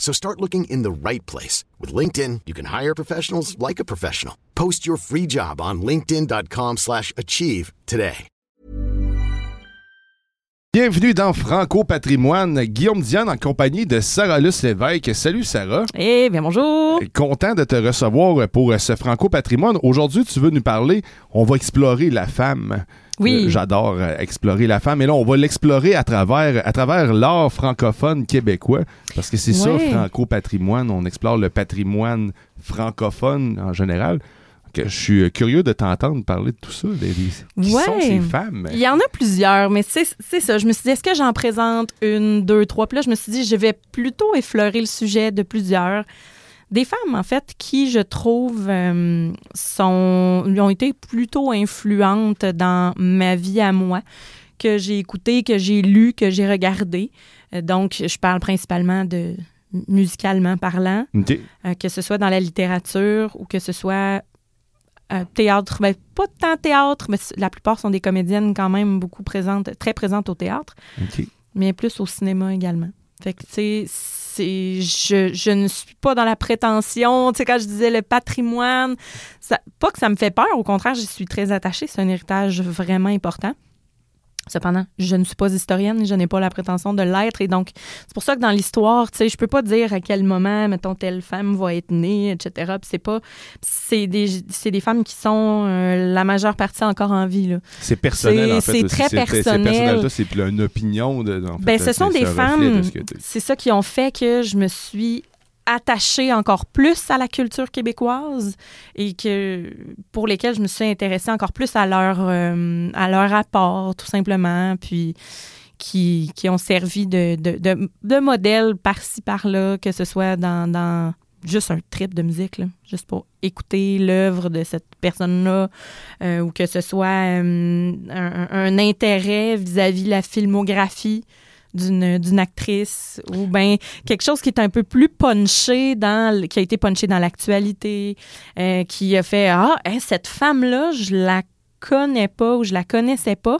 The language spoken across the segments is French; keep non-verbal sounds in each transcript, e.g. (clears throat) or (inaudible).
So start looking in the right place. With LinkedIn, you can hire professionals like a professional. Post your free job on linkedin.com slash achieve today. Bienvenue dans Franco Patrimoine. Guillaume Diane en compagnie de Sarah Luce Lévesque. Salut Sarah. Eh bien bonjour. Content de te recevoir pour ce Franco Patrimoine. Aujourd'hui, tu veux nous parler, on va explorer la femme. Oui. J'adore euh, explorer la femme. Et là, on va l'explorer à travers, à travers l'art francophone québécois. Parce que c'est ça. Franco-Patrimoine. On explore le patrimoine francophone en général. Que je suis euh, curieux de t'entendre parler de tout ça. des- qui Ouais. sont ces femmes? Il y en a plusieurs, mais c'est c'est ça. Je me suis dit, est-ce que j'en présente une, deux, trois? Puis là, je me suis dit, je vais plutôt effleurer le sujet de plusieurs. Des femmes, en fait, qui, je trouve, euh, sont, ont été plutôt influentes dans ma vie à moi, que j'ai écouté, que j'ai lu, que j'ai regardé. Euh, donc, je parle principalement de musicalement parlant. Euh, que ce soit dans la littérature ou que ce soit euh, théâtre. Ben, pas tant théâtre, mais la plupart sont des comédiennes quand même beaucoup présentes, très présentes au théâtre, mais plus au cinéma également. Fait que, tu sais, je ne suis pas dans la prétention. Tu sais, quand je disais le patrimoine, ça, pas que ça me fait peur, au contraire, j'y suis très attachée. C'est un héritage vraiment important. Cependant, je ne suis pas historienne, je n'ai pas la prétention de l'être. Et donc, c'est pour ça que dans l'histoire, tu sais, je peux pas dire à quel moment, mettons, telle femme va être née, etc. Puis c'est pas. C'est des, c'est des femmes qui sont euh, la majeure partie encore en vie, là. C'est personnel, C'est- en fait. c'est très C'est personnel. C'est plus une opinion. De, en fait, Ben, ce c'est- sont des c'est femmes, ce c'est ça qui ont fait que je me suis attachée encore plus à la culture québécoise et que pour lesquelles je me suis intéressée encore plus à leur, euh, à leur apport, tout simplement, puis qui, qui ont servi de, de, de, modèle par-ci, par-là, que ce soit dans, dans juste un trip de musique, juste pour écouter l'œuvre de cette personne-là, euh, ou que ce soit euh, un, un intérêt vis-à-vis la filmographie d'une actrice ou ben quelque chose qui est un peu plus punché dans qui a été punché dans l'actualité euh, qui a fait ah hein, cette femme là je la connais pas ou je la connaissais pas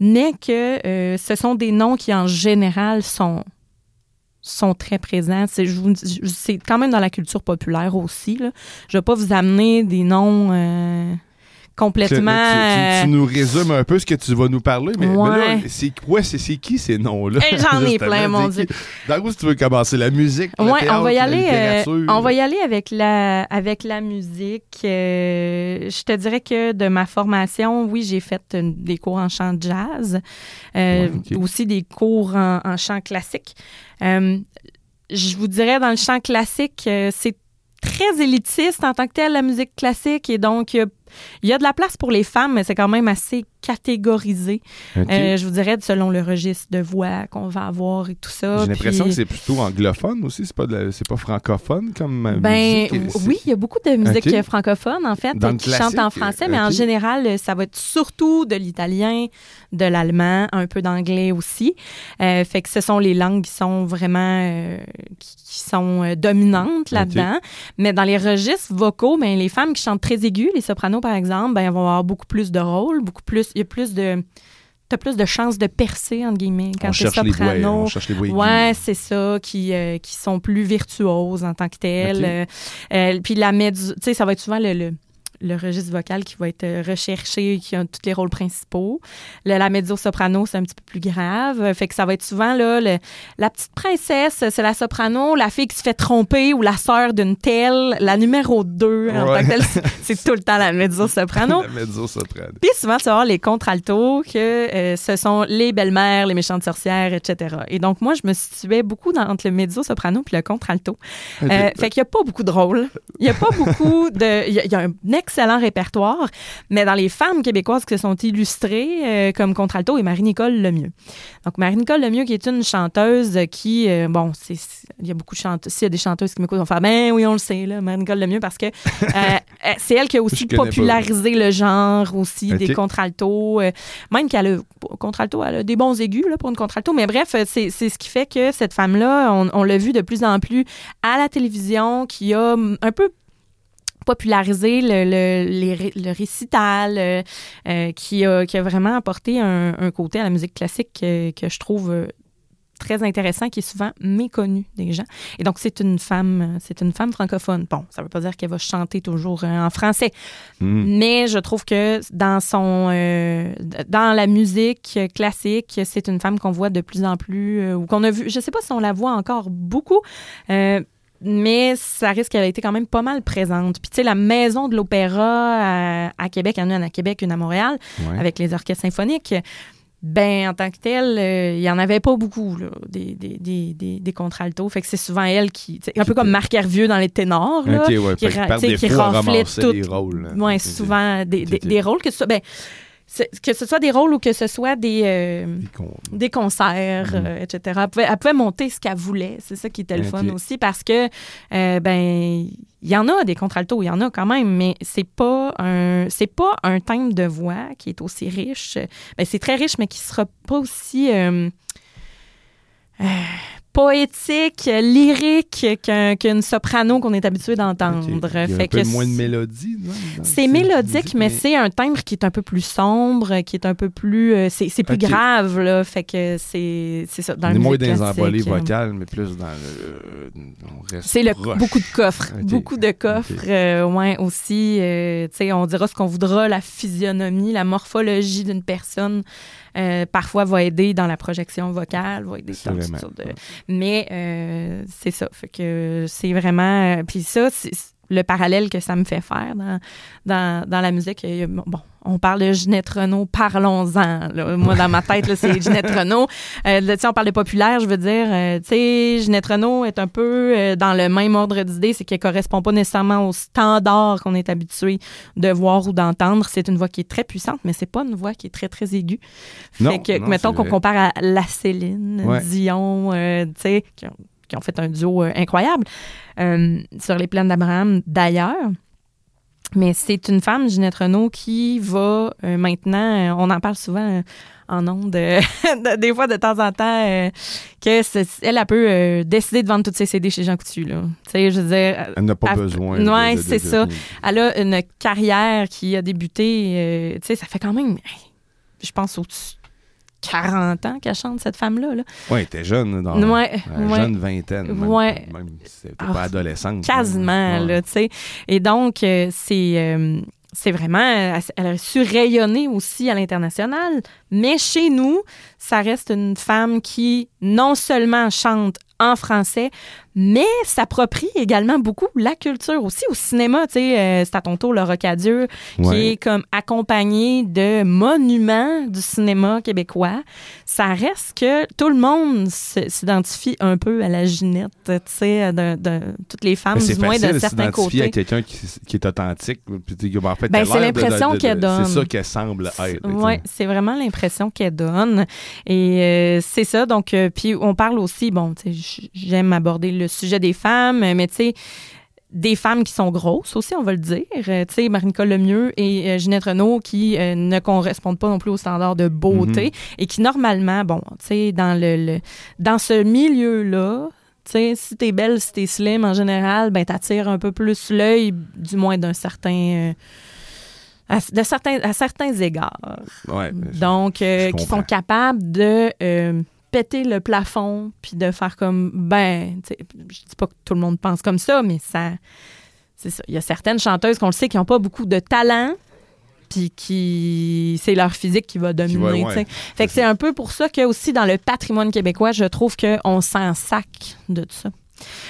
mais que euh, ce sont des noms qui en général sont sont très présents. C'est quand même dans la culture populaire aussi. Je vais pas vous amener des noms euh, complètement... Tu, tu- tu nous résumes un peu ce que tu vas nous parler, mais, mais là, Ouais. c'est quoi, c'est c'est qui ces noms-là? Eh, j'en ai (laughs) plein, mon Dieu. Dans où si tu veux commencer? La musique, le Ouais, théâtre, on va y la aller. euh, on va y aller avec la avec la musique. Euh, je te dirais que de ma formation, oui, j'ai fait euh, des cours en chant jazz, euh, Ouais, aussi des cours en, en chant classique. Euh, je vous dirais dans le chant classique, euh, c'est très élitiste en tant que tel la musique classique et donc euh, il y a de la place pour les femmes, mais c'est quand même assez catégorisé. Euh, je vous dirais selon le registre de voix qu'on va avoir et tout ça. J'ai l'impression Puis- que c'est plutôt anglophone aussi, c'est pas, de la- c'est pas francophone comme euh, Ben musique. oui, il y a beaucoup de musique Ok. euh, francophone en fait Dans qui chantent en français, mais en général, ça va être surtout de l'italien, de l'allemand, un peu d'anglais aussi. Euh, fait que ce sont les langues qui sont vraiment euh, qui, qui sont dominantes là-dedans. Mais dans les registres vocaux, ben les femmes qui chantent très aigus, les sopranos par exemple, ben elles vont avoir beaucoup plus de rôles, beaucoup plus, il y a plus de T'as plus de chances de percer, entre guillemets, quand les voix, soprano. les aiguës. Ouais, c'est ça, qui, euh, qui sont plus virtuoses en tant que telles. Euh, euh, puis la médu- tu sais, ça va être souvent le, le, le registre vocal qui va être euh, recherché, qui a tous les rôles principaux. Le- la mezzo-soprano, c'est un petit peu plus grave. Fait que ça va être souvent là, le- la petite princesse, c'est la soprano, la fille qui se fait tromper ou la sœur d'une telle, la numéro 2 en Ouais. tant que telle, c'est- tout le temps la mezzo-soprano. (laughs) La mezzo-soprano. Puis souvent, tu vas avoir les contraltos, que euh, ce sont les belles-mères, les méchantes sorcières, etc. Et donc, moi, je me situais beaucoup dans, entre le mezzo-soprano puis le contralto. Euh, fait qu'il n'y a pas beaucoup de rôles. Il n'y a pas beaucoup de... Il y, a- il y a un excellent répertoire, mais dans les femmes québécoises qui se sont illustrées euh, comme contralto, et Marie-Nicole Lemieux. Donc, Marie-Nicole Lemieux, qui est une chanteuse qui... euh, bon, il y a beaucoup de chanteuses... S'il y a des chanteuses qui m'écoutent, vont faire « Ben oui, on le sait, là, Marie-Nicole Lemieux, parce que (laughs) euh, euh, c'est elle qui a aussi pas. popularisé le genre aussi, des contraltos. même qu'elle a... Contralto, elle a des bons aigus là, pour une contralto, mais bref, c'est c'est ce qui fait que cette femme-là, on, on l'a vu de plus en plus à la télévision, qui a un peu popularisé le, le, les le récital, euh, euh, qui, a, qui a vraiment apporté un, un côté à la musique classique que, que je trouve euh, très intéressant, qui est souvent méconnu des gens. Et donc, c'est une femme, c'est une femme francophone. Bon, ça veut pas dire qu'elle va chanter toujours en français, Hmm. mais je trouve que dans son euh, dans la musique classique, c'est une femme qu'on voit de plus en plus euh, ou qu'on a vu. Je sais pas si on la voit encore beaucoup. euh, mais ça risque qu'elle a été quand même pas mal présente. Puis, tu sais, la maison de l'opéra à, à Québec, il y en a une à Québec, une à Montréal, Ouais. avec les orchestres symphoniques. Ben, en tant que telle, euh, il y en avait pas beaucoup, là, des, des, des, des, des contraltos. Fait que c'est souvent elle qui. tu Un peu comme Marc Hervieux dans les ténors, là. Ouais. qui tu qui raflait ramasser tout. les rôles. là. Ouais, souvent des, des, des rôles que soit. Ben, que ce soit des rôles ou que ce soit des, euh, Des concerts, Mhm. euh, etc. Elle pouvait, elle pouvait monter ce qu'elle voulait. C'est ça qui était le fun aussi parce que, euh, ben, il y en a des contraltos, il y en a quand même, mais c'est pas un, c'est pas un thème de voix qui est aussi riche. Ben, c'est très riche, mais qui sera pas aussi poétique, lyrique qu'un- qu'une soprano qu'on est habitué d'entendre. Ok. Il y a un Fait peu que moins de mélodie. c'est mélodique, mais c'est un timbre qui est un peu plus sombre, qui est un peu plus. euh, c'est c'est plus grave, là. Fait que c'est c'est ça. Dans On la est moins dans les euh, vocales, mais plus dans le. on reste C'est le, beaucoup de coffres. Beaucoup de coffres. Euh, ouais, aussi. euh, tu sais, on dira ce qu'on voudra, la physionomie, la morphologie d'une personne. Euh, parfois va aider dans la projection vocale, va aider dans toutes sortes de- Mais euh, c'est ça. Fait que c'est vraiment. euh, Puis ça, c'est le parallèle que ça me fait faire dans, dans, dans la musique. Bon, on parle de Ginette Renault, parlons-en. Moi, dans ma tête, c'est (laughs) Ginette Renault. Euh, là, tu sais, on parle de populaire, je veux dire. euh, tu sais, Ginette Renault est un peu euh, dans le même ordre d'idée, c'est qu'elle correspond pas nécessairement au standard qu'on est habitué de voir ou d'entendre. C'est une voix qui est très puissante, mais c'est pas une voix qui est très, très aiguë. Fait Non, que, non, mettons qu'on compare à La Céline, Ouais. Dion, euh, tu sais, qui ont, fait un duo euh, incroyable euh, sur les plaines d'Abraham d'ailleurs. Mais c'est une femme, Ginette Renault, qui va euh, maintenant, euh, on en parle souvent euh, en ondes, (laughs) de- des fois de temps en temps, que c'est- elle, peut décider de vendre toutes ses CD chez Jean Coutu. Là. Je veux dire, Elle n'a pas Elle- besoin. De- c'est ça. elle a une carrière qui a débuté, tu sais, ça fait quand même, je pense, au-dessus de 40 ans qu'elle chante, cette femme-là. Là. Ouais, elle était jeune. Dans Ouais, jeune vingtaine. Même, Ouais. Même si c'était Ah, pas adolescente. Quasiment, là, tu sais. Et donc, euh, c'est... euh, c'est vraiment, elle elle a su rayonner aussi à l'international, mais chez nous, ça reste une femme qui non seulement chante en français, mais s'approprie également beaucoup la culture aussi au cinéma. Tu sais, euh, c'est à ton tour le Rocadieu, qui Ouais. est comme accompagné de monuments du cinéma québécois. Ça reste que tout le monde s'identifie un peu à la Ginette, tu sais, de, de toutes les femmes, du moins de certains s'identifier à côtés. quelqu'un qui, qui est authentique. Puis, en fait, Ben, c'est l'impression qu'elle donne. C'est ça qu'elle semble être. Oui, c'est vraiment l'impression qu'elle donne. Et euh, c'est ça. Donc, euh, puis on parle aussi, bon, j'aime aborder le sujet des femmes, mais tu sais, des femmes qui sont grosses aussi, on va le dire. Euh, tu sais, Marie-Nicole Lemieux et euh, Ginette Renault qui euh, ne correspondent pas non plus aux standards de beauté Mhm. et qui, normalement, bon, tu sais, dans, le, le- dans ce milieu-là, tu sais, si t'es belle, si t'es slim, en général, ben t'attires un peu plus l'œil, du moins d'un certain... euh, à, de certains, à certains égards. Ouais, Donc, euh, qui sont capables de euh, péter le plafond puis de faire comme, ben, je dis pas que tout le monde pense comme ça, mais ça, c'est ça. Il y a certaines chanteuses qu'on le sait qui n'ont pas beaucoup de talent, puis qui c'est leur physique qui va dominer. ouais, ouais. Fait que c'est un peu pour ça que aussi dans le patrimoine québécois, je trouve qu'on s'en sac de tout ça.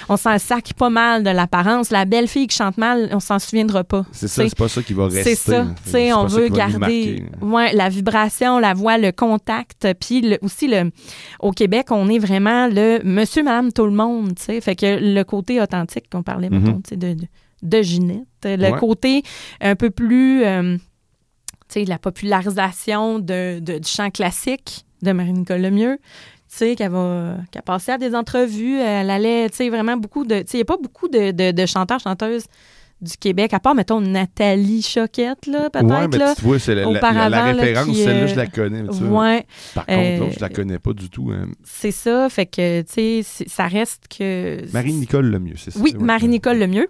On s'en sac pas mal de l'apparence. La belle fille qui chante mal, on s'en souviendra pas. C'est ça, c'est pas ça qui va rester. c'est ça. On veut garder ouais, la vibration, la voix, le contact. Puis le- aussi, le, au Québec, on est vraiment le monsieur, madame, tout le monde. tu sais. Fait que le côté authentique qu'on parlait, mettons, sais, de, de, de Ginette. Le Ouais. côté un peu plus, euh, tu sais, la popularisation de, de- du chant classique de Marie-Nicole Lemieux. Sais, qu'elle va, qu'elle passait à des entrevues, elle allait, tu sais, vraiment beaucoup de, tu sais, il n'y a pas beaucoup de, de chanteurs, chanteuses du Québec, à part, mettons, Nathalie Choquette, là, peut-être, Ouais, mais là. tu vois, c'est la, référence, celle-là, je la connais. tu. Ouais, Par contre, euh, l'autre, je la connais pas du tout. hein. c'est ça. Fait que, tu sais, ça reste que. Marie-Nicole le mieux, c'est ça? Oui, ouais. Marie-Nicole Lemieux.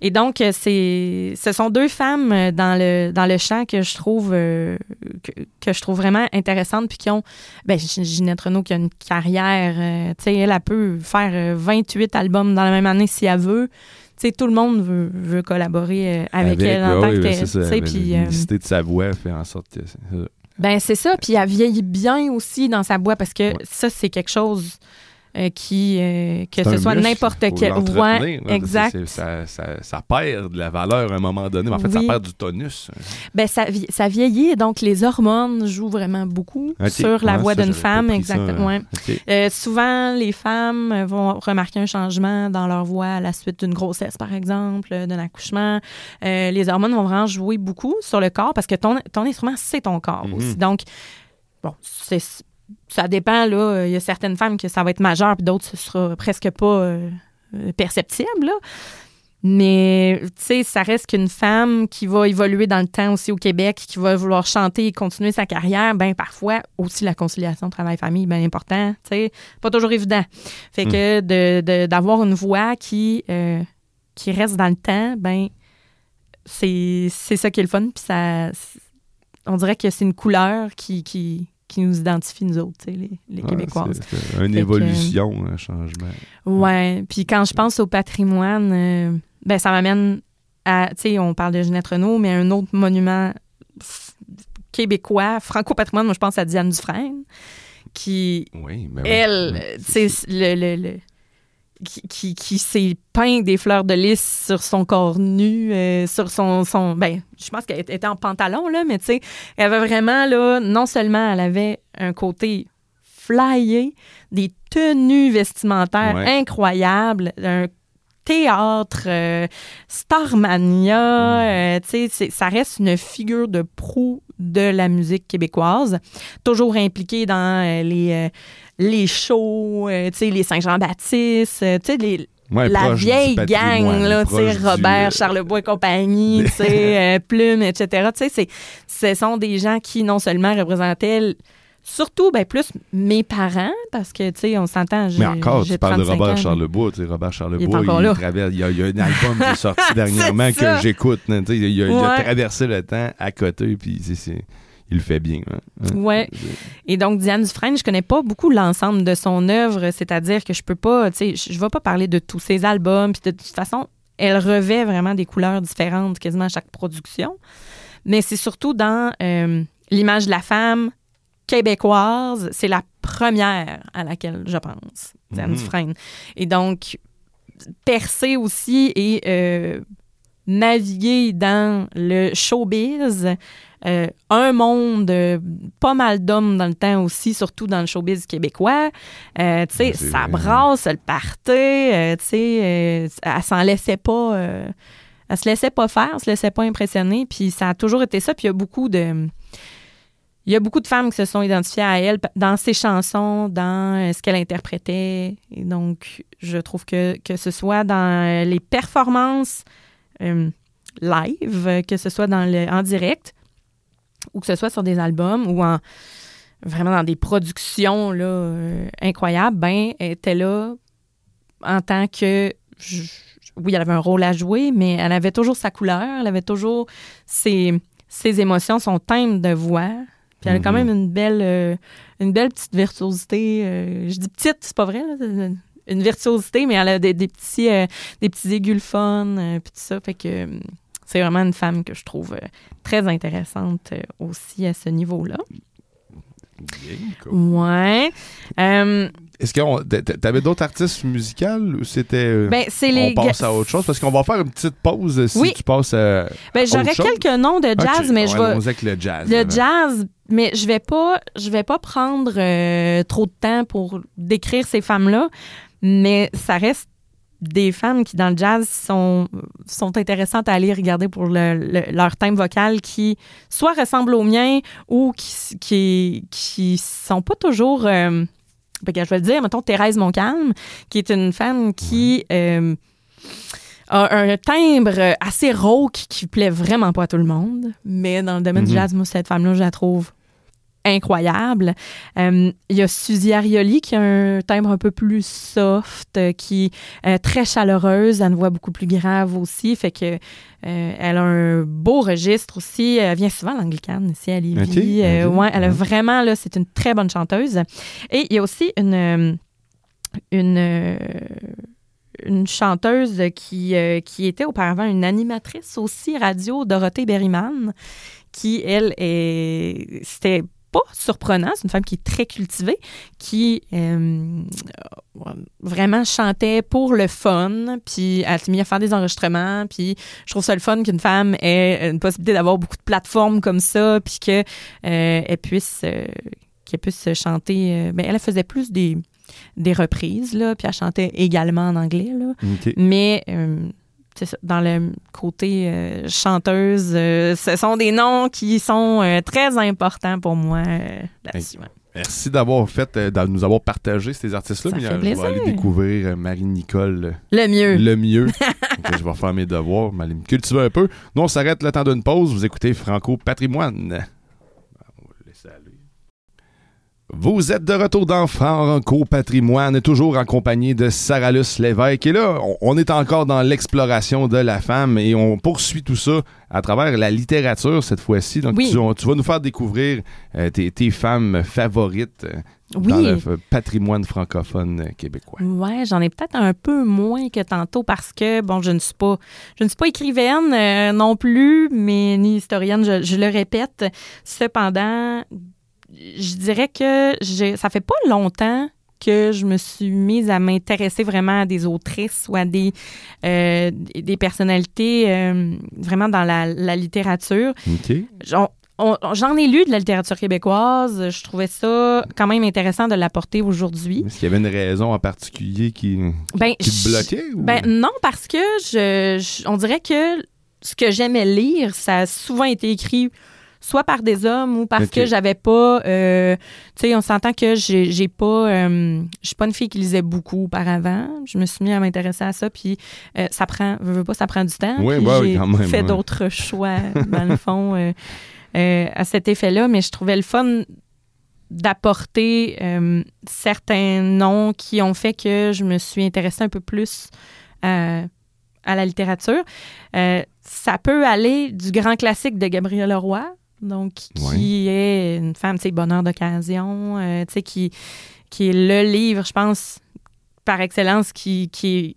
Et donc, euh, c'est, ce sont deux femmes euh, dans le, dans le chant que je trouve euh, que, que je trouve vraiment intéressantes puis qui ont ben Ginette Renault qui a une carrière euh, tu sais elle, elle peut faire euh, 28 albums dans la même année si elle veut. Sais tout le monde veut, veut collaborer euh, avec, elle en tant que telle. ben, puis, euh, de sa voix fait en sorte que c'est ça. ben c'est ça, puis elle vieillit bien aussi dans sa voix parce que Ouais. ça c'est quelque chose euh, qui euh, que ce soit n'importe quel ouais, là, exact. ça, ça- ça perd de la valeur à un moment donné. mais en fait, Oui. ça perd du tonus. Ben, ça, ça vieillit, donc les hormones jouent vraiment beaucoup sur la Ouais, voix d'une femme. Exactement. hein. ouais. Euh, souvent, les femmes vont remarquer un changement dans leur voix à la suite d'une grossesse, par exemple, d'un accouchement. Les hormones vont vraiment jouer beaucoup sur le corps parce que ton, ton instrument, c'est ton corps Mhm. aussi. Donc, bon, c'est ça dépend, là. Il y a certaines femmes que ça va être majeur, puis d'autres, ce sera presque pas euh, perceptible, là. Mais, tu sais, ça reste qu'une femme qui va évoluer dans le temps aussi au Québec, qui va vouloir chanter et continuer sa carrière, ben parfois aussi la conciliation travail-famille, bien important, tu sais, pas toujours évident. Fait que de- de- d'avoir une voix qui, euh, qui reste dans le temps, ben c'est c'est ça qui est le fun, puis ça... On dirait que c'est une couleur qui, qui, qui nous identifie, nous autres, les, les Ouais, Québécoises. c'est- une Fait que, évolution, un changement. Ouais, puis quand je pense au patrimoine, euh, ben ça m'amène à, tu sais, on parle de Ginette Renault, mais un autre monument québécois, franco-patrimoine, moi je pense à Diane Dufresne, qui, Oui, mais oui. elle, tu sais, le, le, le- qui, qui, qui s'est peint des fleurs de lys sur son corps nu, euh, sur son, son, ben, je pense qu'elle était en pantalon, là, mais tu sais, elle avait vraiment, là, non seulement elle avait un côté flyé, des tenues vestimentaires Ouais. incroyables, un théâtre, euh, Starmania, euh, tu sais, ça reste une figure de proue de la musique québécoise, toujours impliquée dans euh, les, les shows, euh, tu sais, les Saint-Jean-Baptiste, euh, tu sais, les, Ouais, la vieille gang, là, tu sais, proche du, Robert, euh, Charlebois et compagnie, (laughs) tu sais, euh, Plume, etc. Tu sais, c'est- ce sont des gens qui, non seulement représentaient, surtout, ben, plus mes parents, parce que, tu sais, on s'entend, Mais encore, tu parles de 35 Robert ans, Charlebois. Tu sais, Robert Charlebois, traverse- il, y a, il y a un album qui est (laughs) sorti dernièrement que j'écoute. tu sais, Il, a- il a traversé le temps à côté, puis c'est- il le fait bien. hein. Ouais. Et donc, Diane Dufresne, je connais pas beaucoup l'ensemble de son œuvre, c'est-à-dire que je peux pas, tu sais, je vais pas parler de tous ses albums, puis de toute façon, elle revêt vraiment des couleurs différentes quasiment à chaque production. Mais c'est surtout dans euh, l'image de la femme québécoise, c'est la première à laquelle je pense, Diane Mhm. Dufresne. Et donc, percer aussi et euh, naviguer dans le showbiz, euh, un monde, euh, pas mal d'hommes dans le temps aussi, surtout dans le showbiz québécois. Euh, tu sais, ça vrai. brasse, le party, euh, tu sais, elle s'en laissait pas... elle se laissait pas faire, elle se laissait pas impressionner, puis ça a toujours été ça. Puis il y a beaucoup de... Il y a beaucoup de femmes qui se sont identifiées à elle dans ses chansons, dans ce qu'elle interprétait. Et donc, je trouve que, que ce soit dans les performances live, que ce soit dans le, en direct, ou que ce soit sur des albums, ou en vraiment dans des productions là, euh, incroyables, ben, elle était là en tant que... je- oui, elle avait un rôle à jouer, mais elle avait toujours sa couleur, elle avait toujours ses, ses émotions, son timbre de voix. Puis elle a quand Mhm. même une belle, euh, une belle petite virtuosité. euh, je dis petite, c'est pas vrai, là, une virtuosité, mais elle a des, des petits, euh, des petits aigus fun, puis tout ça. Fait que c'est vraiment une femme que je trouve euh, très intéressante euh, aussi à ce niveau-là. Bien, cool. Ouais. Euh, Est-ce que t'avais d'autres artistes musicales ou c'était. ben, les. on passe à autre chose? Parce qu'on va faire une petite pause si Oui. tu passes à. Ben, j'aurais quelques noms de jazz, mais je vais. allons-y avec le jazz. Le avant. jazz, mais je vais pas, je vais pas prendre euh, trop de temps pour décrire ces femmes-là, mais ça reste des femmes qui dans le jazz sont sont intéressantes à aller regarder pour le- le- leur thème vocal qui soit ressemble au mien ou qui qui qui sont pas toujours euh, ben, je vais le dire, mettons Thérèse Montcalm, qui est une femme qui euh, a un timbre assez rauque qui plaît vraiment pas à tout le monde. Mais dans le domaine du Mhm. jazz, moi, cette femme-là, je la trouve incroyable. Euh, Il y a Suzy Arioli qui a un timbre un peu plus soft, euh, qui est très chaleureuse, a une voix beaucoup plus grave aussi, fait que euh, elle a un beau registre aussi. Elle vient souvent à l'anglicane ici à Lévis. Euh, ouais, elle a vraiment là, c'est une très bonne chanteuse. Et il y a aussi une euh, une euh, une chanteuse qui, euh, qui était auparavant une animatrice aussi radio, Dorothée Berryman, qui, elle, est... c'était pas surprenant, c'est une femme qui est très cultivée, qui euh, vraiment chantait pour le fun, puis elle s'est mise à faire des enregistrements, puis je trouve ça le fun qu'une femme ait une possibilité d'avoir beaucoup de plateformes comme ça, puis que euh, elle puisse euh, qu'elle puisse chanter. euh, ben, elle faisait plus des, des reprises, là, puis elle chantait également en anglais, là. Mais dans le côté euh, chanteuse, euh, ce sont des noms qui sont euh, très importants pour moi là-dessus. Merci d'avoir fait, de nous avoir partagé ces artistes-là. Je vais aller découvrir Marie-Nicole Le mieux. le mieux. (laughs) Donc, je vais faire mes devoirs, m'aller me cultiver un peu. Nous, on s'arrête le temps d'une pause. Vous écoutez Franco Patrimoine. On va le laisser aller. Vous êtes de retour dans Franco Patrimoine, toujours en compagnie de Sarah Luce Lévesque. Et là, on- est encore dans l'exploration de la femme et on poursuit tout ça à travers la littérature cette fois-ci. Donc, Oui. tu, on- tu vas nous faire découvrir euh, tes, tes femmes favorites euh, Oui. dans le patrimoine francophone québécois. Ouais, j'en ai peut-être un peu moins que tantôt parce que bon, je ne suis pas, je ne suis pas écrivaine euh, non plus, mais ni historienne, je, je le répète. Cependant, je dirais que j'ai- ça fait pas longtemps que je me suis mise à m'intéresser vraiment à des autrices ou à des, euh, des personnalités euh, vraiment dans la, la littérature. J'en on- J'en ai lu de la littérature québécoise. Je trouvais ça quand même intéressant de l'apporter aujourd'hui. Est-ce qu'il y avait une raison en particulier qui, Ben, qui te je- bloquait? ou- Ben non, parce que je, je- on dirait que ce que j'aimais lire, ça a souvent été écrit soit par des hommes ou parce que j'avais pas euh, tu sais on s'entend que j'ai pas euh, je suis pas une fille qui lisait beaucoup auparavant je me suis mis à m'intéresser à ça puis euh, ça prend veux pas ça prend du temps Oui, ouais, oui, j'ai quand même, fait ouais. d'autres choix dans le fond euh, à cet effet là mais je trouvais le fun d'apporter certains noms qui ont fait que je me suis intéressée un peu plus à, à la littérature. Euh, ça peut aller du grand classique de Gabrielle Leroy, donc qui est une femme, tu sais, bonheur d'occasion, euh, tu sais, qui, qui est le livre, je pense, par excellence, qui, qui est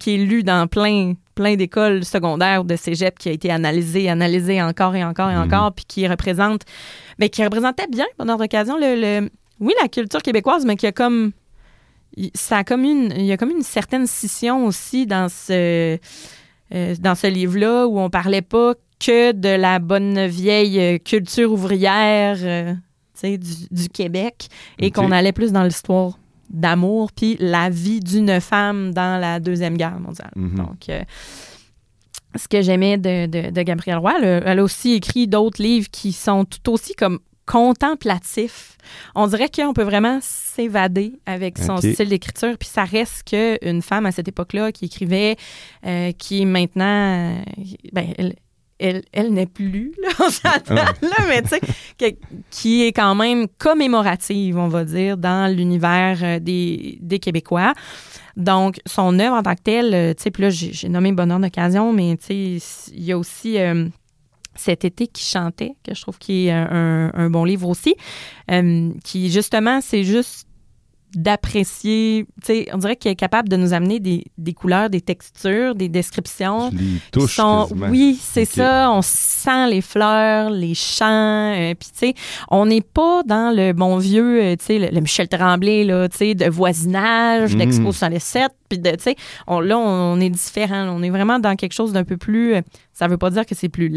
qui est lu dans plein, plein d'écoles secondaires de cégep, qui a été analysé, analysé encore et encore et Mhm. encore, puis qui représente, mais qui représentait bien, bonheur d'occasion, le, le- oui, la culture québécoise, mais qui a comme, ça a comme une, il y a comme une certaine scission aussi dans ce, euh, dans ce livre-là, où on parlait pas que de la bonne vieille euh, culture ouvrière, euh, du, du Québec, et qu'on allait plus dans l'histoire d'amour, puis la vie d'une femme dans la Deuxième Guerre mondiale. Mhm. Donc, euh, ce que j'aimais de, de, de Gabrielle Roy, elle, a- elle a aussi écrit d'autres livres qui sont tout aussi comme contemplatifs. On dirait qu'on peut vraiment s'évader avec son style d'écriture, puis ça reste qu'une femme à cette époque-là qui écrivait, euh, qui maintenant, euh, ben, elle, elle, elle n'est plus, là, (laughs) on s'entend, Ouais. là, mais tu sais, qui est quand même commémorative, on va dire, dans l'univers euh, des, des Québécois. Donc, son œuvre en tant que telle, euh, tu sais, puis là, j'ai nommé Bonheur d'occasion, mais tu sais, il y a aussi euh, Cet été qui chantait, que je trouve qui est un, un- un bon livre aussi, euh, qui justement, c'est juste d'apprécier, tu sais, on dirait qu'il est capable de nous amener des, des couleurs, des textures, des descriptions. Qui sont- oui, c'est ça. On sent les fleurs, les chants. euh, Puis, tu sais, on n'est pas dans le bon vieux, euh, tu sais, le, le Michel Tremblay, là, tu sais, de voisinage, Mhm. d'Expo 107. Puis, de, tu sais, on- là, on, on est différent. On est vraiment dans quelque chose d'un peu plus. euh, ça veut pas dire que c'est plus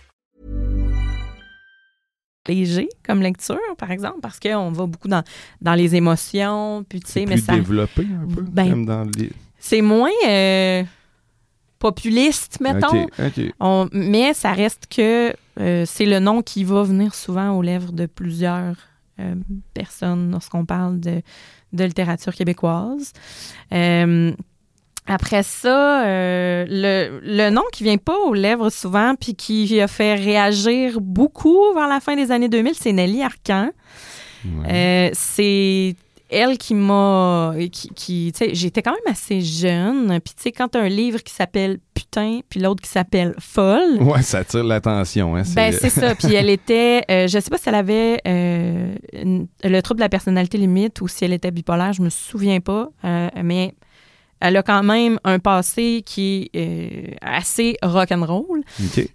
Léger comme lecture, par exemple, parce qu'on va beaucoup dans, dans les émotions. Puis, tu sais, C'est mais plus ça. développé un peu, Ben, comme dans les... C'est moins euh, populiste, mettons. On- mais ça reste que euh, c'est le nom qui va venir souvent aux lèvres de plusieurs euh, personnes lorsqu'on parle de, de littérature québécoise. Euh, après ça, euh, le, le nom qui vient pas aux lèvres souvent puis qui a fait réagir beaucoup vers la fin des années 2000, c'est Nelly Arcan. Euh, c'est elle qui m'a qui, j'étais quand même assez jeune puis tu sais quand t'as un livre qui s'appelle putain puis l'autre qui s'appelle folle Ouais, ça attire l'attention. Hein, ben c'est ça (laughs) puis elle était euh, je sais pas si elle avait euh, une- le trouble de la personnalité limite ou si elle était bipolaire je me souviens pas mais elle a quand même un passé qui est euh, assez rock'n'roll.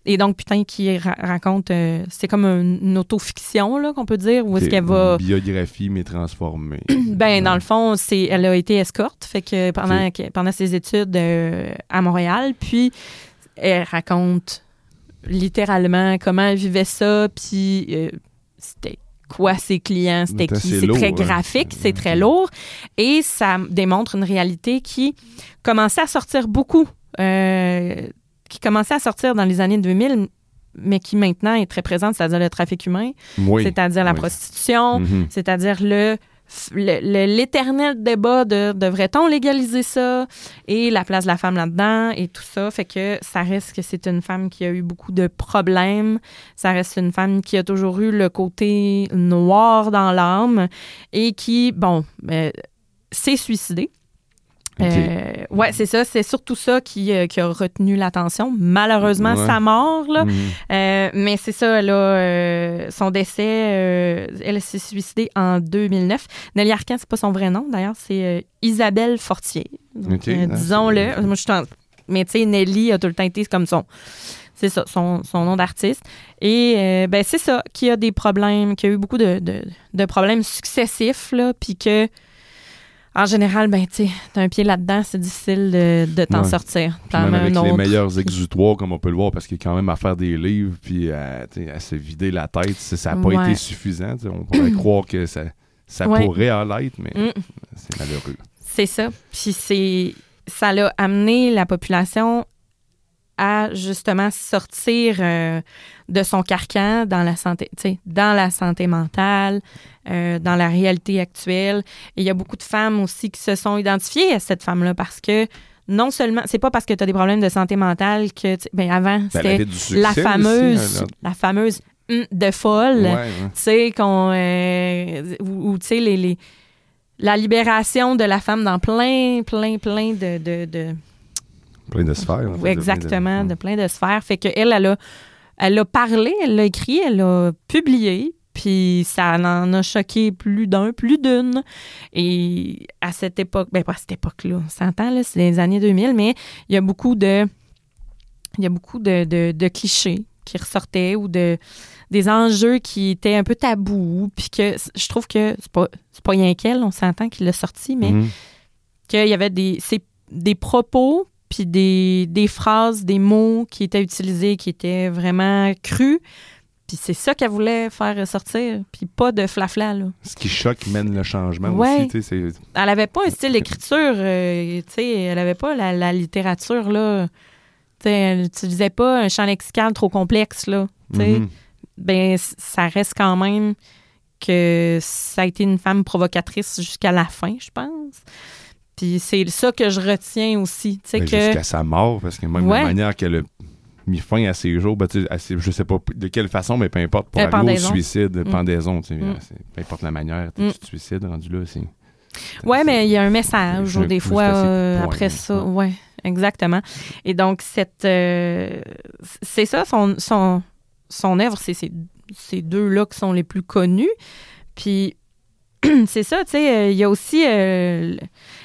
Et donc putain qui ra- raconte euh, c'est comme une autofiction là qu'on peut dire où est-ce qu'elle va Une biographie, mais transformée. (clears throat) ben, dans le fond, c'est, elle a été escorte, fait que pendant, pendant ses études euh, à Montréal, puis elle raconte littéralement comment elle vivait ça, puis euh, c'était quoi ses clients, c'était qui. C'est très hein. graphique, c'est très lourd, et ça démontre une réalité qui commençait à sortir beaucoup, euh, qui commençait à sortir dans les années 2000, mais qui maintenant est très présente, c'est-à-dire le trafic humain, Oui. c'est-à-dire la oui. prostitution, Mhm. c'est-à-dire le- l'éternel débat de devrait-on légaliser ça et la place de la femme là-dedans et tout ça. Fait que ça reste que c'est une femme qui a eu beaucoup de problèmes. Ça reste une femme qui a toujours eu le côté noir dans l'âme et qui bon euh, s'est suicidée Euh, ouais, c'est ça. C'est surtout ça qui, euh, qui a retenu l'attention. Malheureusement, Ouais. sa mort, là. Mhm. Euh, mais c'est ça, là, son décès, elle s'est suicidée en 2009. Nelly Arcan, c'est pas son vrai nom, d'ailleurs, c'est Isabelle Fortier. Ah, Disons-le. c'est- Moi, je suis en- Mais tu sais, Nelly a tout le temps été comme son. C'est ça, son, son nom d'artiste. Et euh, ben, c'est ça, qui a des problèmes, qui a eu beaucoup de, de, de problèmes successifs, là, puis que. En général, ben, tu t'as un pied là-dedans, c'est difficile de, de t'en Ouais. sortir. Même avec un les meilleurs exutoires, comme on peut le voir, parce qu'il y a quand même à faire des livres, puis à, sais, à se vider la tête, ça n'a pas Ouais. été suffisant. On pourrait (clears throat) croire que ça, ça Ouais. pourrait en l'être, mais Mm. c'est malheureux. C'est ça. Puis c'est ça l'a amené la population à justement sortir euh, de son carcan dans la santé, dans la santé mentale, euh, dans la réalité actuelle. Et il y a beaucoup de femmes aussi qui se sont identifiées à cette femme-là parce que non seulement, c'est pas parce que tu as des problèmes de santé mentale que, ben avant, Ben, c'était succès la aussi, fameuse, hein, la fameuse hum de folle. Ouais, ouais. tu sais, qu'on. euh, ou, ou, tu sais, les, les- la libération de la femme dans plein, plein, plein de. de, de- Plein de sphères. en fait, de plein de- exactement, de, plein de sphères. Fait qu'elle, elle a, elle a parlé, elle l'a écrit, elle a publié. Puis ça en a choqué plus d'un, plus d'une. Et à cette époque, ben pas à cette époque-là, on s'entend, là, c'est les années 2000, mais il y a beaucoup de, il y a beaucoup de, de- de clichés qui ressortaient ou de des enjeux qui étaient un peu tabous, puis que je trouve que c'est pas, c'est pas rien qu'elle, on s'entend qu'il l'a sorti, mais Mhm. qu'il y avait des, des propos, puis des, des phrases, des mots qui étaient utilisés, qui étaient vraiment crus. Puis c'est ça qu'elle voulait faire ressortir, puis pas de flafla, là. Ce qui choque mène le changement Ouais. aussi. Elle avait pas un style d'écriture, euh, tu sais, elle avait pas la, la littérature, là. Elle n'utilisait pas un champ lexical trop complexe, là. Mhm. ben, ça reste quand même que ça a été une femme provocatrice jusqu'à la fin, je pense. Puis c'est ça que je retiens aussi, Ben, que... Jusqu'à sa mort, parce que même Ouais. la manière qu'elle a mis fin à ses jours, ben, à ses- je sais pas de quelle façon, mais peu importe, pour Euh, arriver au suicide, Mm. pendaison, Mm. peu importe la manière, Mm. tu te suicides rendu là, c'est... Ouais, mais il y a un message, des fois, euh, après ça. Ouais, exactement. Et donc, cette. euh, c'est ça, son, son, son œuvre, c'est ces, ces deux-là qui sont les plus connus. Puis, (clears throat) c'est ça, tu sais, euh, il y a aussi euh,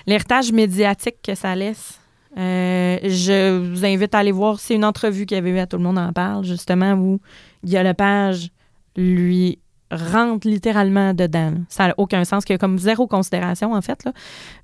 l'héritage médiatique que ça laisse. Euh, je vous invite à aller voir, c'est une entrevue qu'il y avait eu à Tout le monde en parle, justement, où Guy Lepage lui rentre littéralement dedans. là. Ça n'a aucun sens, qu'il y a comme zéro considération, en fait. Là.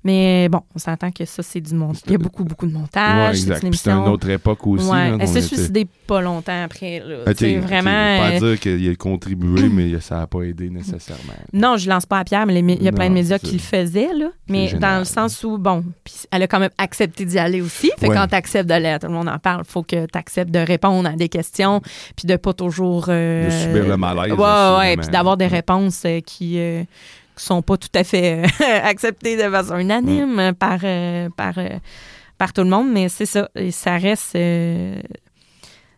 Mais bon, on s'entend que ça, c'est du montage. Il y a beaucoup, beaucoup de Ouais, montage. c'est exact. une une autre époque aussi. Ouais. Elle s'est suicidée pas longtemps après. Ok, c'est vraiment. Pas euh, dire qu'il a contribué, mais ça n'a pas aidé nécessairement. (clears throat) Non, je lance pas à Pierre, mais il y a plein de médias c'est qui le faisaient, là. Mais génial. dans le sens où, bon, elle a quand même accepté d'y aller aussi. Fait que Ouais. quand tu acceptes d'aller, à tout le monde en parle, faut que tu acceptes de répondre à des questions, puis de pas toujours. euh, De subir le malaise Ouais, aussi, ouais, d'avoir des réponses euh, qui. euh, qui sont pas tout à fait euh, (laughs) acceptées de façon unanime euh, par, euh, par, euh, par tout le monde, mais c'est ça. Et ça reste. euh,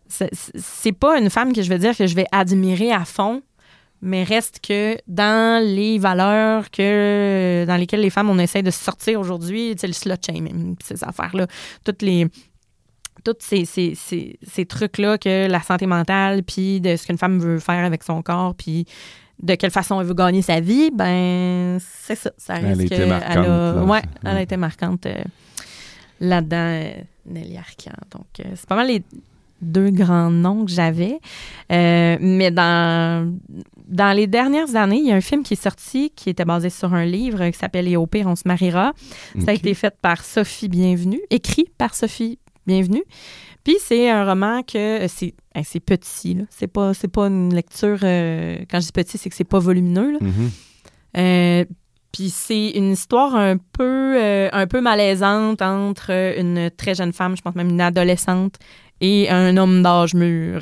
c'est c'est pas une femme que je veux dire que je vais admirer à fond, mais reste que dans les valeurs que dans lesquelles les femmes on essaie de sortir aujourd'hui, sais, le slut shaming, ces affaires-là, toutes les tous ces, ces, ces, ces trucs-là que la santé mentale, puis de ce qu'une femme veut faire avec son corps, puis de quelle façon elle veut gagner sa vie, ben c'est ça. Ça Elle a été marquante, elle a, là. ouais, elle a été marquante euh, là-dedans, euh, Nelly Arcan. Donc, euh, c'est pas mal les deux grands noms que j'avais. Euh, mais dans, dans les dernières années, il y a un film qui est sorti qui était basé sur un livre qui s'appelle Et au pire, on se mariera. Ça a été fait par Sophie Bienvenue, écrit par Sophie Bienvenue. Puis c'est un roman que euh, c'est hein, petit, là. C'est pas, c'est pas une lecture. euh, quand je dis petit, c'est que c'est pas volumineux. là. Mhm. Euh, puis c'est une histoire un peu, euh, un peu malaisante entre une très jeune femme, je pense même une adolescente, et un homme d'âge mûr.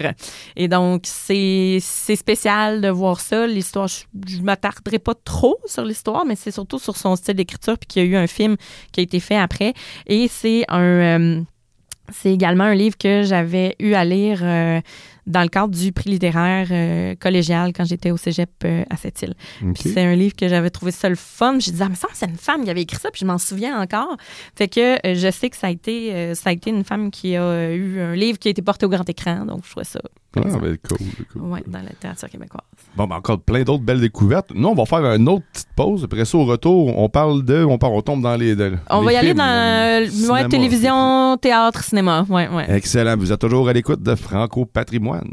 Et donc, c'est c'est spécial de voir ça. L'histoire, je, je m'attarderai pas trop sur l'histoire, mais c'est surtout sur son style d'écriture, puis qu'il y a eu un film qui a été fait après. Et c'est un... euh, c'est également un livre que j'avais eu à lire euh, dans le cadre du prix littéraire euh, collégial quand j'étais au cégep euh, à Sept-Îles. Ok. Puis c'est un livre que j'avais trouvé ça le fun. Je disais, ah, mais ça, c'est une femme qui avait écrit ça, puis je m'en souviens encore. Fait que je sais que ça a été, ça a été une femme qui a eu un livre qui a été porté au grand écran, donc je trouvais ça. Ah, ben, cool, cool. Ouais, dans la littérature québécoise. Bon, ben, encore plein d'autres belles découvertes. Nous, on va faire une autre petite pause. Après ça, au retour, on parle de. On, part, on tombe dans les. de- On les va y aller dans euh, euh, ouais, télévision, théâtre, cinéma. Ouais, ouais. Excellent. Vous êtes toujours à l'écoute de Franco Patrimoine.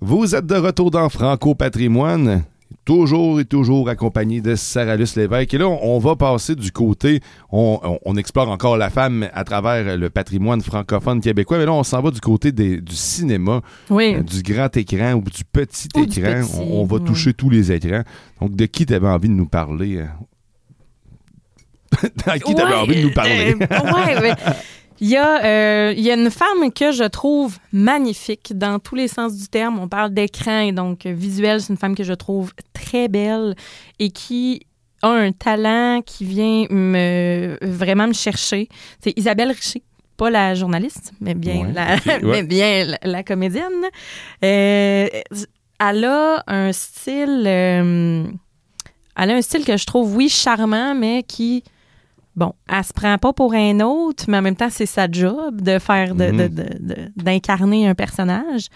Vous êtes de retour dans Franco Patrimoine, toujours et toujours accompagné de Sarah Luce Lévesque. Et là, on, on va passer du côté, on, on- on explore encore la femme à travers le patrimoine francophone québécois, mais là, on s'en va du côté des- du cinéma, Oui. euh, du grand écran ou du petit Ou du écran. petit, on, va toucher tous les écrans. Donc, de qui tu avais envie de nous parler? euh? (laughs) à qui tu avais Ouais, envie de nous parler? euh, ouais, mais il y, a, euh, il y a une femme que je trouve magnifique dans tous les sens du terme. On parle d'écran et donc euh, visuel. C'est une femme que je trouve très belle et qui a un talent qui vient me vraiment me chercher. C'est Isabelle Richer. Pas la journaliste, mais bien, Ouais, la, ouais. (laughs) mais bien la, la comédienne. Euh, elle a un style... euh, elle a un style que je trouve, oui, charmant, mais qui bon, elle se prend pas pour un autre, mais en même temps, c'est sa job de faire, de- Mhm. de- de- de- d'incarner un personnage.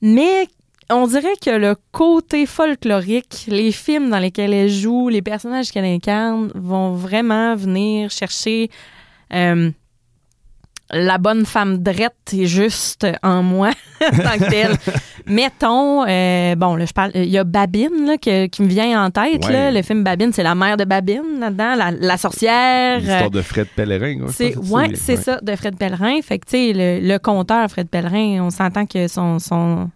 Mais on dirait que le côté folklorique, les films dans lesquels elle joue, les personnages qu'elle incarne vont vraiment venir chercher euh, la bonne femme drette est juste en moi, (laughs) tant que telle. (laughs) Mettons, euh, bon, là, je parle, il y a Babine là, que- qui me vient en tête. Ouais. Là, le film Babine, c'est la mère de Babine là-dedans, la, la sorcière. L'histoire euh, de Fred Pellerin. je c'est, ouais, c'est ouais. ça, de Fred Pellerin. Fait que, tu sais, le, le conteur Fred Pellerin, on s'entend que son, son,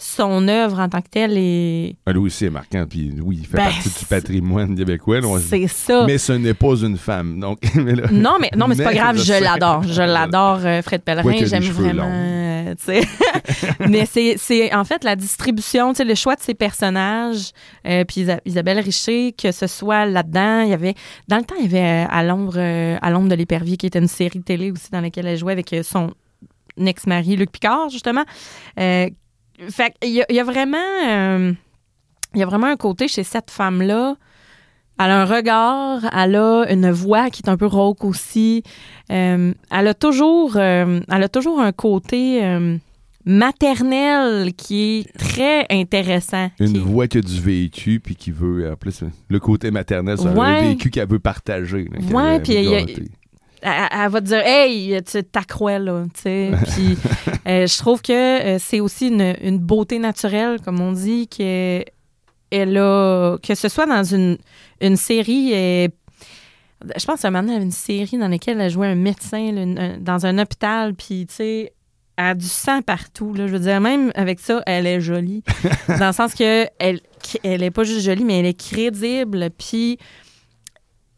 son œuvre en tant que telle est. Ah, Lui aussi est marquant. Puis oui, il fait Ben, partie du patrimoine québécois. C'est ça. Mais ce n'est pas une femme. Donc, (laughs) mais là- Non, mais, non, mais c'est pas grave, je l'adore. Je l'adore, euh, Fred Pellerin. J'aime vraiment. euh, (laughs) mais c'est, c'est en fait la distribution, le choix de ses personnages. euh, puis Isa- Isabelle Richer, que ce soit là-dedans. Il y avait. Dans le temps, il y avait euh, À l'ombre, à l'ombre de l'épervier, qui était une série de télé aussi dans laquelle elle jouait avec son ex-mari, Luc Picard, justement. Euh, fait y, il y a vraiment. euh, il y a vraiment un côté chez cette femme-là. Elle a un regard, elle a une voix qui est un peu rauque aussi. Euh, elle a toujours, euh, elle a toujours un côté euh, maternel qui est très intéressant. Une qui- voix qui a du vécu, puis qui veut, en plus, le côté maternel, c'est Ouais. un vécu qu'elle veut partager. là, Ouais, puis elle, elle va te dire Hey, tu t'accrois là, tu sais. (laughs) Puis euh, je trouve que euh, c'est aussi une, une beauté naturelle, comme on dit, que elle a, que ce soit dans une, une série. euh, je pense qu'à un moment donné, avait une série dans laquelle elle jouait un médecin là, une- un- dans un hôpital, puis tu sais. Elle a du sang partout. Là. Je veux dire, même avec ça, elle est jolie. (laughs) dans le sens que elle, elle est pas juste jolie, mais elle est crédible. Puis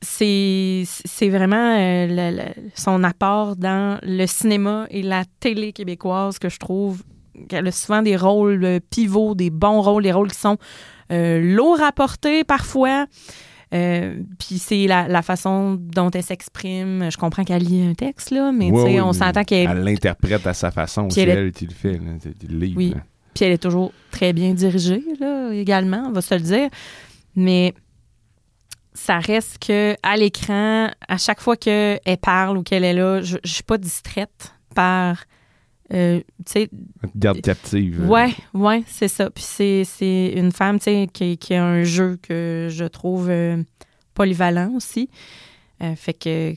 c'est vraiment euh, le- le- son apport dans le cinéma et la télé québécoise que je trouve qu'elle a souvent des rôles pivots, des bons rôles, des rôles qui sont euh, lourds à porter parfois. Euh, puis c'est la, la façon dont elle s'exprime. Je comprends qu'elle lit un texte, là, mais sais, ouais, on s'entend qu'elle Elle l'interprète à sa façon. C'est elle est- le fait. livre. Oui. Puis elle est toujours très bien dirigée, là, également, on va se le dire. Mais ça reste que à l'écran, à chaque fois qu'elle parle ou qu'elle est là, je, je suis pas distraite par. euh, tu garde captive. ouais, ouais, c'est ça. Puis c'est, une femme, tu sais, qui, qui a un jeu que je trouve euh, polyvalent aussi. Euh, fait que.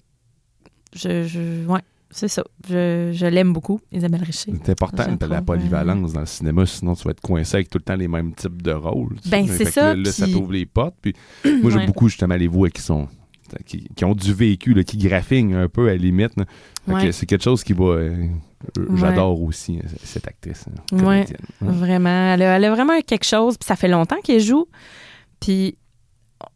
Je, je, ouais, c'est ça. Je, je l'aime beaucoup, Isabelle Richer. C'est important de la polyvalence dans le cinéma, sinon tu vas être coincé avec tout le temps les mêmes types de rôles. Ben, c'est que ça, Là, ça t'ouvre les portes. Puis (clears throat) moi, j'aime Ouais. beaucoup justement les voix qui sont qui, qui ont du vécu, là, qui graphignent un peu à la limite. que. C'est quelque chose qui va. euh, euh, J'adore aussi euh, cette actrice. hein, Ouais. Ouais. Vraiment. Elle a, elle a vraiment quelque chose. Puis ça fait longtemps qu'elle joue. Puis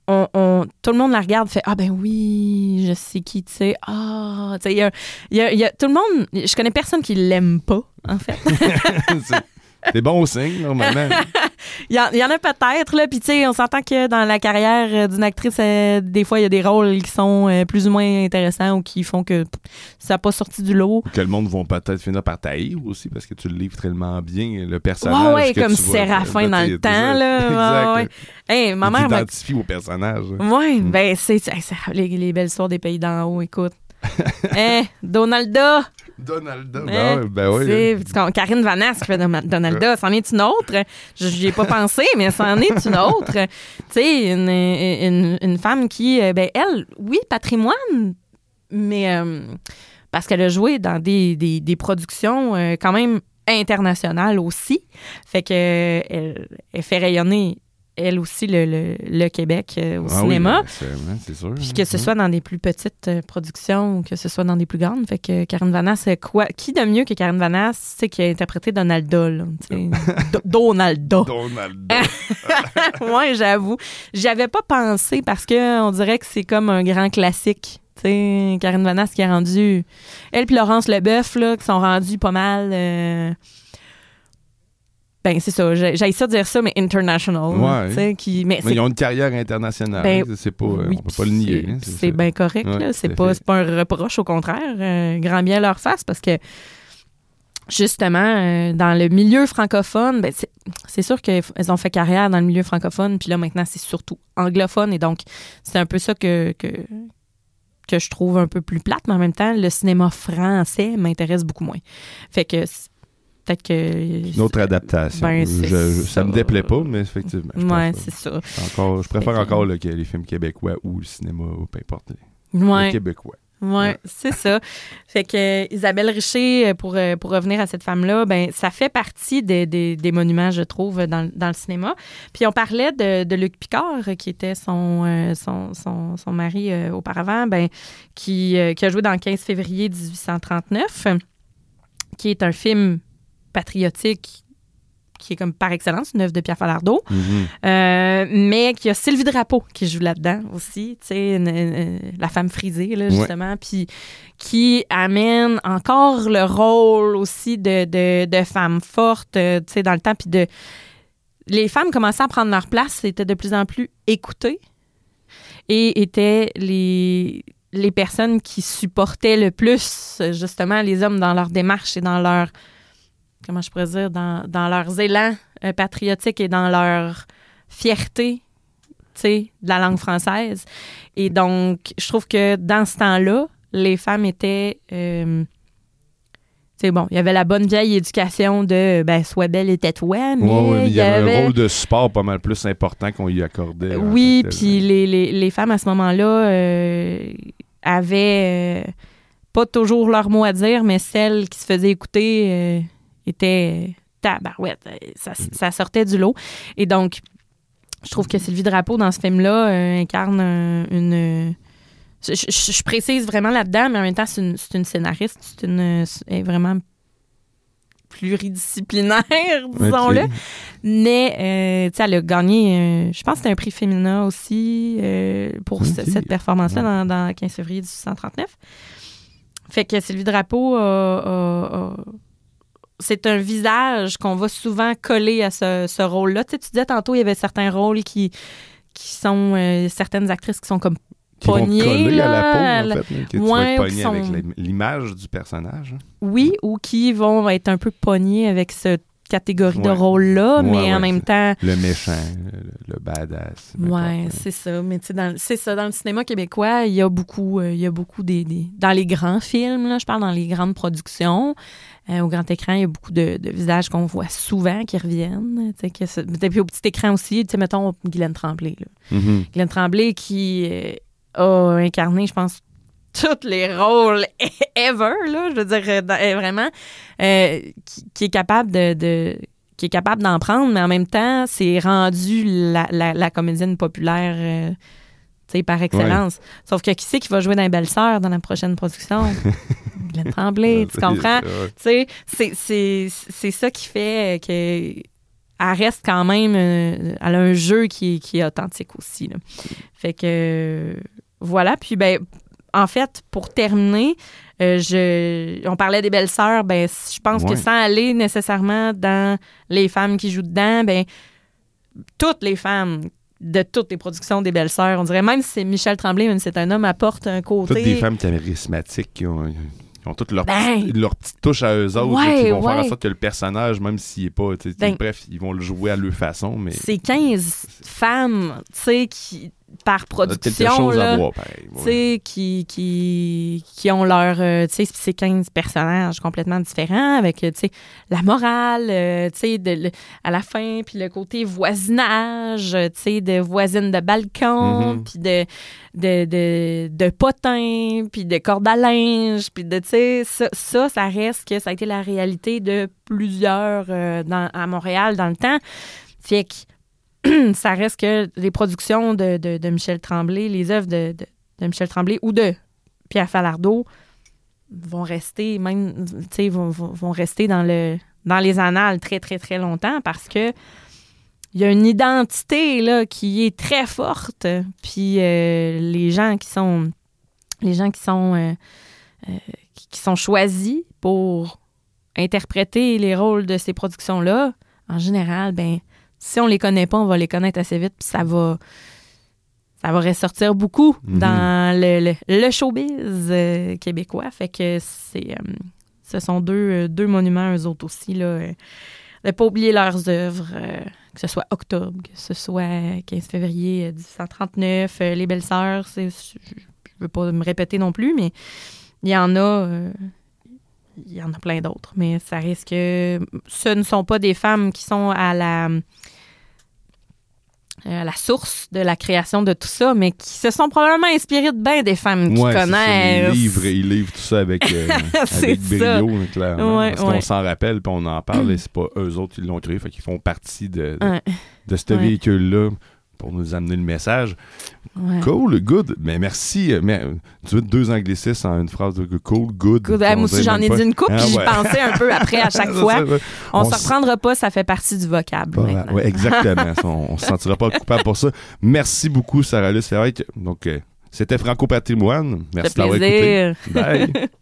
on, on- tout le monde la regarde, fait Ah ben oui, je sais qui, tu sais. Ah, tu sais, il y a, il y a- il y a- tout le monde, je connais personne qui l'aime pas, en fait. (laughs) C'est- C'est bon signe, normalement. (laughs) Il y, en, il y en a peut-être, là. Puis tu sais, on s'entend que dans la carrière euh, d'une actrice, euh, des fois, il y a des rôles qui sont euh, plus ou moins intéressants ou qui font que pff, ça n'a pas sorti du lot. que le monde va peut-être finir par taïr aussi parce que tu le livres tellement bien, le personnage. Ouais, ouais, que comme tu Séraphin dans le temps, là. (laughs) Ouais, ouais. Hey, ma mère au personnage. Oui, Mm. ben c'est les, les belles histoires des pays d'en haut, écoute. Hein, Donalda! Donalda, hein, ben ouais, ben Karine Vanasse qui fait Donalda, c'en est une autre. Je n'y ai pas pensé, mais c'en est une autre. Tu sais, une, une, une femme qui, euh, ben elle, oui, patrimoine, mais euh, parce qu'elle a joué dans des, des, des productions euh, quand même internationales aussi. Fait que euh, elle, elle fait rayonner, elle aussi, le, le, le Québec euh, au Ah oui, cinéma. c'est ouais, c'est sûr. Puis que ce soit dans des plus petites euh, productions ou que ce soit dans des plus grandes. Fait que Karen Vanasse, c'est quoi? Qui de mieux que Karen Vanasse, tu sais, qui a interprété Donalda, là, tu sais. (laughs) Do- Donalda. Donalda. (laughs) ouais, j'avoue. J'y avais pas pensé parce que on dirait que c'est comme un grand classique. Tu sais, Karine Vanasse qui a rendu. Elle puis Laurence Leboeuf, là, qui sont rendus pas mal. euh, Ben, c'est ça. J'ai j'ai ça de dire ça, mais international. Ouais. qui... Mais ils ont une carrière internationale. Ben, c'est pas, oui, on peut pas le nier. c'est- hein, C'est bien correct. Ouais, C'est pas, pas un reproche, au contraire. euh, grand bien leur face parce que justement, euh, dans le milieu francophone, ben, c'est- sûr qu'elles ont fait carrière dans le milieu francophone, puis là maintenant c'est surtout anglophone et donc c'est un peu ça que, que, que je trouve un peu plus plate, mais en même temps, le cinéma français m'intéresse beaucoup moins. Fait que peut-être que. Une autre adaptation. Ben, Je- c'est je- ça me ça. déplaît pas, mais effectivement. Ouais, c'est ça. encore, je préfère encore là, que les films québécois ou le cinéma, ou peu importe. les- Ouais. Québécois. Ouais, c'est ça. (laughs) Fait que euh, Isabelle Richer, euh, pour, euh, pour revenir à cette femme-là, ben ça fait partie des, des, des monuments, je trouve, dans, dans, le cinéma. Puis on parlait de, de Luc Picard, qui était son, euh, son, son, son, mari auparavant, ben, qui, qui a joué dans le 15 février 1839, qui est un film patriotique qui est comme par excellence une œuvre de Pierre Falardeau, Mhm. euh, mais qui a Sylvie Drapeau qui joue là-dedans aussi, tu sais, la femme frisée, là, justement, puis qui amène encore le rôle aussi de, de, de femme forte, euh, tu sais, dans le temps, puis de... Les femmes commençaient à prendre leur place, étaient de plus en plus écoutées et étaient les, les personnes qui supportaient le plus, justement, les hommes dans leur démarche et dans leur comment je pourrais dire, dans, dans leurs élans euh, patriotiques et dans leur fierté, tu sais, de la langue française. Et donc, je trouve que dans ce temps-là, les femmes étaient... euh, tu sais, bon, il y avait la bonne vieille éducation de, ben, sois belle et tais-toi, mais Ouais, ouais, mais il y avait avait- un rôle de support pas mal plus important qu'on y accordait. oui, puis les, les, les femmes à ce moment-là euh, avaient euh, pas toujours leur mot à dire, mais celles qui se faisaient écouter étaient tabarouette. Ça, ça sortait du lot. Et donc, je trouve que Sylvie Drapeau, dans ce film-là, euh, incarne un- une. Je, je- je précise vraiment là-dedans, mais en même temps, c'est une, une scénariste. C'est une. Elle est vraiment pluridisciplinaire, (laughs) disons-le. Mais, euh, tu sais, elle a gagné, euh, je pense que c'était un prix féminin aussi euh, pour ce- cette performance-là dans, dans 15 février 1839. Fait que Sylvie Drapeau a- a- a- c'est un visage qu'on va souvent coller à ce, ce rôle-là. Tu sais, tu disais tantôt, il y avait certains rôles qui, qui sont... euh, certaines actrices qui sont comme Qui vont pognées, coller à là, la peau, en fait. là, tu avec l'image du personnage. hein. Oui, ou qui vont être un peu pognés avec cette catégorie de rôle-là, Ouais, mais en même temps... Le méchant, le, le badass. Ouais, n'importe. c'est ça. Mais tu sais, dans, c'est ça. Dans le cinéma québécois, il y a beaucoup, euh, il y a beaucoup des, des- dans les grands films, là, je parle dans les grandes productions, euh, au grand écran, il y a beaucoup de, de visages qu'on voit souvent qui reviennent. Que puis au petit écran aussi, mettons Guylaine Tremblay. Là. Mhm. Guylaine Tremblay qui euh, a incarné, je pense, tous les rôles (laughs) ever, là, je veux dire, euh, vraiment, euh, qui, qui est capable de, de- qui est capable d'en prendre, mais en même temps, c'est rendu la, la- la comédienne populaire, par excellence. Sauf que qui c'est qui va jouer dans les Belles-Sœurs dans la prochaine production? (laughs) Guylaine Tremblay, tu comprends? Ouais. C'est- c'est c'est ça qui fait que elle reste quand même euh, elle a un jeu qui, est- qui est authentique aussi là. fait que voilà puis ben en fait pour terminer euh, je on parlait des belles sœurs ben je pense Ouais. que sans aller nécessairement dans les femmes qui jouent dedans ben toutes les femmes de toutes les productions des belles sœurs on dirait même si c'est Michel Tremblay même si c'est un homme apporte un côté Toutes des femmes charismatiques qui ont, toutes Ben. petite- leur petite touche à eux autres, Ouais, là, qui vont faire en sorte que le personnage, même s'il est pas. Ben. bref, ils vont le jouer à leur façon, mais. c'est 15 femmes, tu sais, qui par production, là, voir, pareil. ouais. qui, qui, qui ont leur, euh, tu sais, c'est 15 personnages complètement différents avec, euh, tu sais, la morale, euh, tu sais, de, le- à la fin, puis le côté voisinage, euh, tu sais, de voisine de balcon, Mhm. puis de, de, de, de potin, puis de corde à linge, puis de, tu sais, ça, ça, ça reste que ça a été la réalité de plusieurs euh, dans, à Montréal dans le temps. Fait que (clears throat) ça reste que les productions de, Michel Tremblay, les œuvres de, Michel Tremblay ou de Pierre Falardeau vont rester même, vont, rester dans le dans les annales très, très, très longtemps parce que il y a une identité là, qui est très forte. Puis euh, les gens qui sont les gens qui sont euh, euh, qui sont choisis pour interpréter les rôles de ces productions-là, en général, ben si on les connaît pas, on va les connaître assez vite, puis ça va ça va ressortir beaucoup Mhm. dans le, le, le showbiz euh, québécois. Fait que c'est euh, ce sont deux, euh, deux monuments, eux autres aussi. Là, euh, de pas oublier leurs œuvres, que ce soit octobre, que ce soit 15 février euh, 1839, euh, Les Belles Sœurs, je je veux pas me répéter non plus, mais il y en a il y en a plein d'autres, mais ça risque que ce ne sont pas des femmes qui sont à la euh, la source de la création de tout ça, mais qui se sont probablement inspirés de bien des femmes qui Ouais, c'est ça, connaissent. Ils livrent, ils livrent tout ça avec, euh, (laughs) avec ça. brio, clairement. Ouais, parce qu'on s'en rappelle, puis on en parle, et (clears throat) c'est pas eux autres qui l'ont créé, fait qu'ils font partie de, de, ce véhicule-là pour nous amener le message. ouais. Cool, good. Mais merci. Mais, tu veux deux anglicismes en une phrase de cool, good. Good. Ah, moi aussi, j'en ai dit une coupe, Ah, puis j'y ouais. pensais un peu après à chaque (laughs) fois. On, On se reprendra pas, ça fait partie du vocable. Voilà, maintenant. ouais, exactement. (laughs) On ne se sentira pas coupable pour ça. Merci beaucoup, Sarah Luce. Donc, euh, c'était Franco Patrimoine. Merci d'avoir écouté. Bye. (laughs)